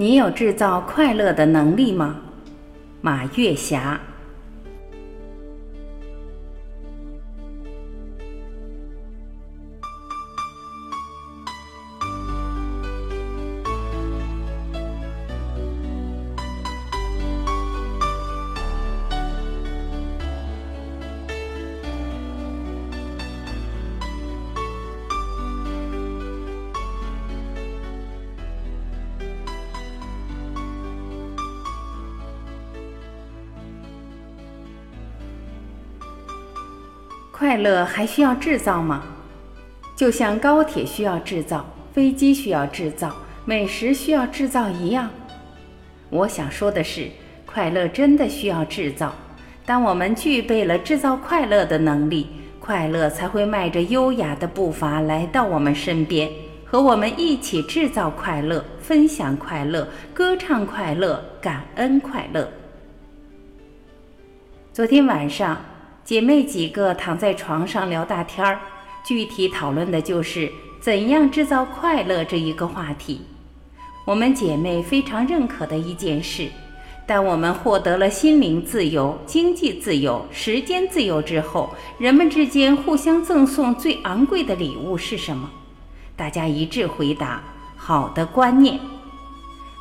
你有制造快乐的能力吗？马月霞。快乐还需要制造吗？就像高铁需要制造、飞机需要制造、美食需要制造一样。我想说的是，快乐真的需要制造。当我们具备了制造快乐的能力，快乐才会迈着优雅的步伐来到我们身边，和我们一起制造快乐、分享快乐、歌唱快乐、感恩快乐。昨天晚上。姐妹几个躺在床上聊大天儿，具体讨论的就是怎样制造快乐这一个话题。我们姐妹非常认可的一件事：当我们获得了心灵自由、经济自由、时间自由之后，人们之间互相赠送最昂贵的礼物是什么？大家一致回答：好的观念。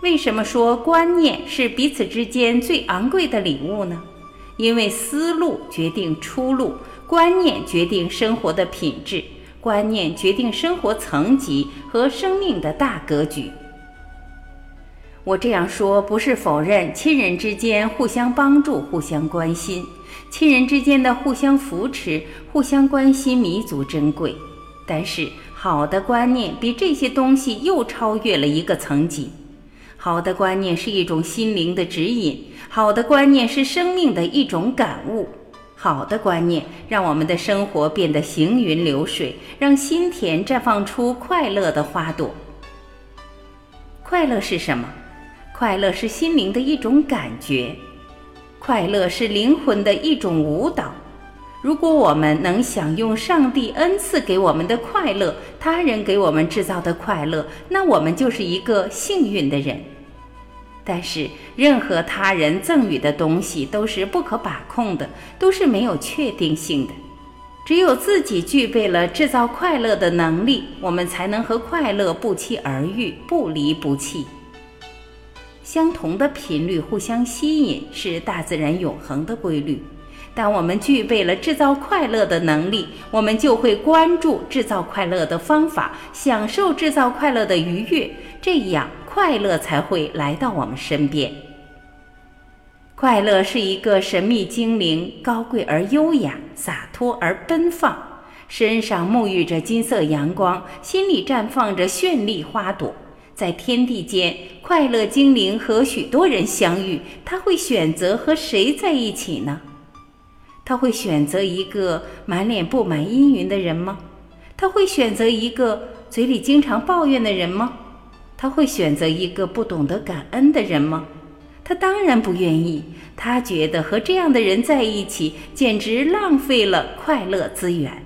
为什么说观念是彼此之间最昂贵的礼物呢？因为思路决定出路，观念决定生活的品质，观念决定生活层级和生命的大格局。我这样说不是否认亲人之间互相帮助、互相关心，亲人之间的互相扶持、互相关心弥足珍贵。但是，好的观念比这些东西又超越了一个层级。好的观念是一种心灵的指引。好的观念是生命的一种感悟，好的观念让我们的生活变得行云流水，让心田绽放出快乐的花朵。快乐是什么？快乐是心灵的一种感觉，快乐是灵魂的一种舞蹈。如果我们能享用上帝恩赐给我们的快乐，他人给我们制造的快乐，那我们就是一个幸运的人。但是，任何他人赠予的东西都是不可把控的，都是没有确定性的。只有自己具备了制造快乐的能力，我们才能和快乐不期而遇，不离不弃。相同的频率互相吸引，是大自然永恒的规律。当我们具备了制造快乐的能力，我们就会关注制造快乐的方法，享受制造快乐的愉悦，这样快乐才会来到我们身边。快乐是一个神秘精灵，高贵而优雅，洒脱而奔放，身上沐浴着金色阳光，心里绽放着绚丽花朵。在天地间，快乐精灵和许多人相遇，他会选择和谁在一起呢？他会选择一个满脸布满阴云的人吗？他会选择一个嘴里经常抱怨的人吗？他会选择一个不懂得感恩的人吗？他当然不愿意。他觉得和这样的人在一起，简直浪费了快乐资源。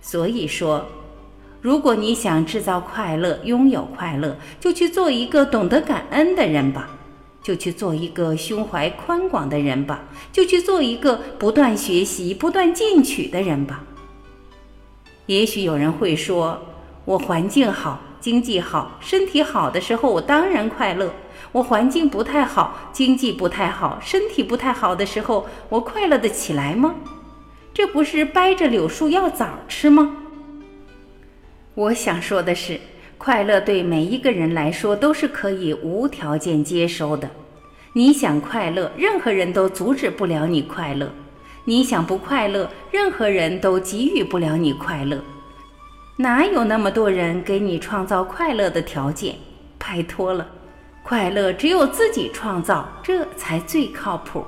所以说，如果你想制造快乐、拥有快乐，就去做一个懂得感恩的人吧。就去做一个胸怀宽广的人吧，就去做一个不断学习、不断进取的人吧。也许有人会说：“我环境好，经济好，身体好的时候，我当然快乐；我环境不太好，经济不太好，身体不太好的时候，我快乐得起来吗？这不是掰着柳树要枣吃吗？”我想说的是。快乐对每一个人来说都是可以无条件接收的。你想快乐，任何人都阻止不了你快乐；你想不快乐，任何人都给予不了你快乐。哪有那么多人给你创造快乐的条件？拜托了，快乐只有自己创造，这才最靠谱。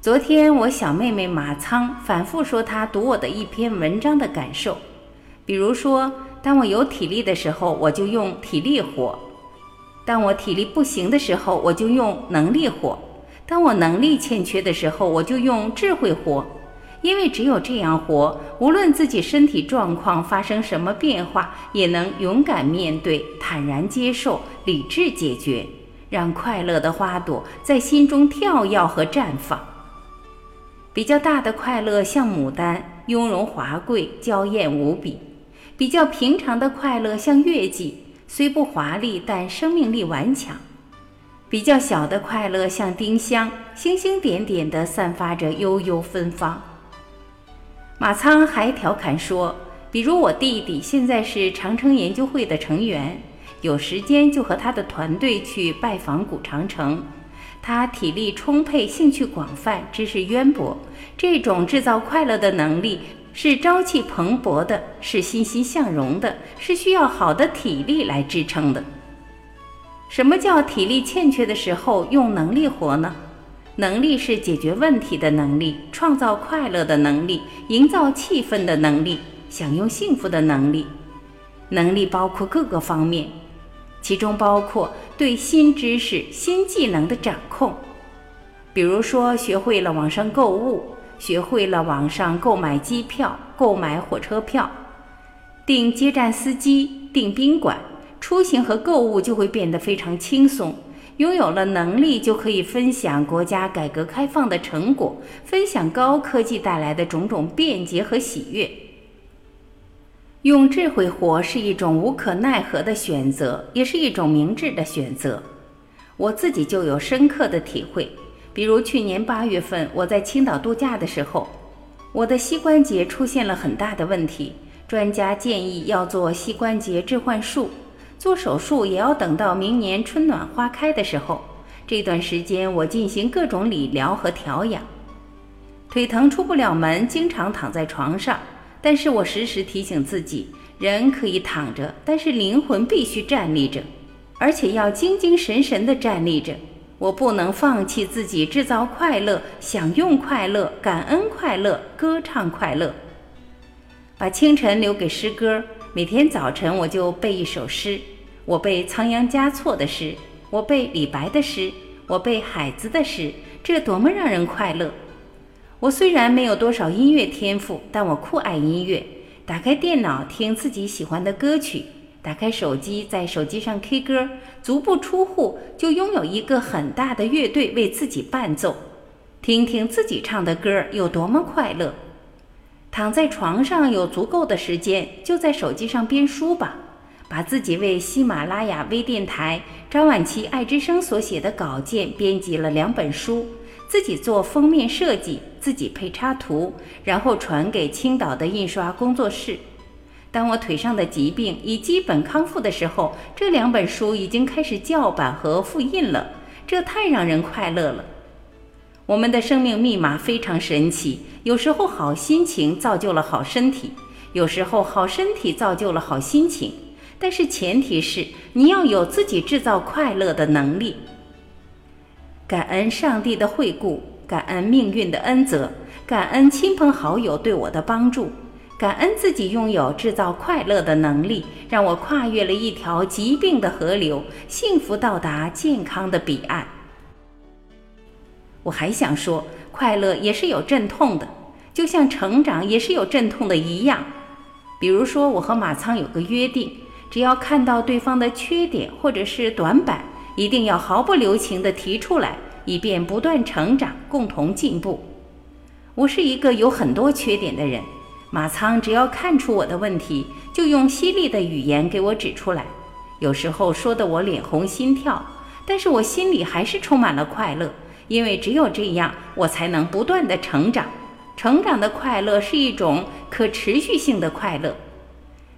昨天我小妹妹马仓反复说她读我的一篇文章的感受，比如说。当我有体力的时候，我就用体力活；当我体力不行的时候，我就用能力活；当我能力欠缺的时候，我就用智慧活。因为只有这样活，无论自己身体状况发生什么变化，也能勇敢面对、坦然接受、理智解决，让快乐的花朵在心中跳跃和绽放。比较大的快乐像牡丹，雍容华贵、娇艳无比；比较平常的快乐像月季，虽不华丽，但生命力顽强。比较小的快乐像丁香，星星点点地散发着悠悠芬芳。马仓还调侃说：“比如我弟弟现在是长城研究会的成员，有时间就和他的团队去拜访古长城。他体力充沛，兴趣广泛，知识渊博，这种制造快乐的能力是朝气蓬勃的，是欣欣向荣的，是需要好的体力来支撑的。”什么叫体力欠缺的时候用能力活呢？能力是解决问题的能力，创造快乐的能力，营造气氛的能力，享用幸福的能力。能力包括各个方面，其中包括对新知识、新技能的掌控。比如说，学会了网上购物，学会了网上购买机票、购买火车票，订接站司机，订宾馆。出行和购物就会变得非常轻松，拥有了能力就可以分享国家改革开放的成果，分享高科技带来的种种便捷和喜悦。用智慧活是一种无可奈何的选择，也是一种明智的选择。我自己就有深刻的体会，比如去年八月份我在青岛度假的时候，我的膝关节出现了很大的问题，专家建议要做膝关节置换术。做手术也要等到明年春暖花开的时候，这段时间我进行各种理疗和调养。腿疼出不了门，经常躺在床上，但是我时时提醒自己，人可以躺着，但是灵魂必须站立着，而且要精精神神地站立着。我不能放弃自己制造快乐、享用快乐、感恩快乐、歌唱快乐，把清晨留给诗歌。每天早晨我就背一首诗，我背仓央嘉措的诗，我背李白的诗，我背海子的诗，这多么让人快乐！我虽然没有多少音乐天赋，但我酷爱音乐。打开电脑听自己喜欢的歌曲，打开手机在手机上 K 歌，足不出户就拥有一个很大的乐队为自己伴奏，听听自己唱的歌有多么快乐。躺在床上有足够的时间，就在手机上编书吧。把自己为喜马拉雅微电台张晚琪爱之声所写的稿件编辑了两本书，自己做封面设计，自己配插图，然后传给青岛的印刷工作室。当我腿上的疾病已基本康复的时候，这两本书已经开始校版和复印了。这太让人快乐了。我们的生命密码非常神奇，有时候好心情造就了好身体，有时候好身体造就了好心情。但是前提是你要有自己制造快乐的能力。感恩上帝的惠顾，感恩命运的恩泽，感恩亲朋好友对我的帮助，感恩自己拥有制造快乐的能力，让我跨越了一条疾病的河流，幸福到达健康的彼岸。我还想说，快乐也是有阵痛的，就像成长也是有阵痛的一样。比如说，我和马仓有个约定，只要看到对方的缺点或者是短板，一定要毫不留情地提出来，以便不断成长，共同进步。我是一个有很多缺点的人，马仓只要看出我的问题，就用犀利的语言给我指出来，有时候说得我脸红心跳，但是我心里还是充满了快乐。因为只有这样，我才能不断的成长。成长的快乐是一种可持续性的快乐。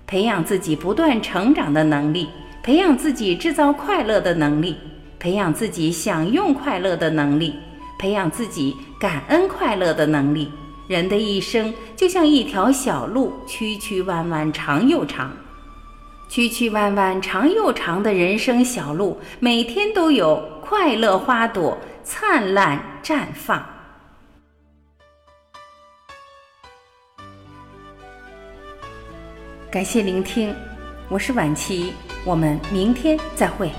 培养自己不断成长的能力，培养自己制造快乐的能力，培养自己享用快乐的能力，培养自己感恩快乐的能力。人的一生就像一条小路，曲曲弯弯，长又长。曲曲弯弯，长又长的人生小路，每天都有快乐花朵。灿烂绽放。感谢聆听，我是婉琪，我们明天再会。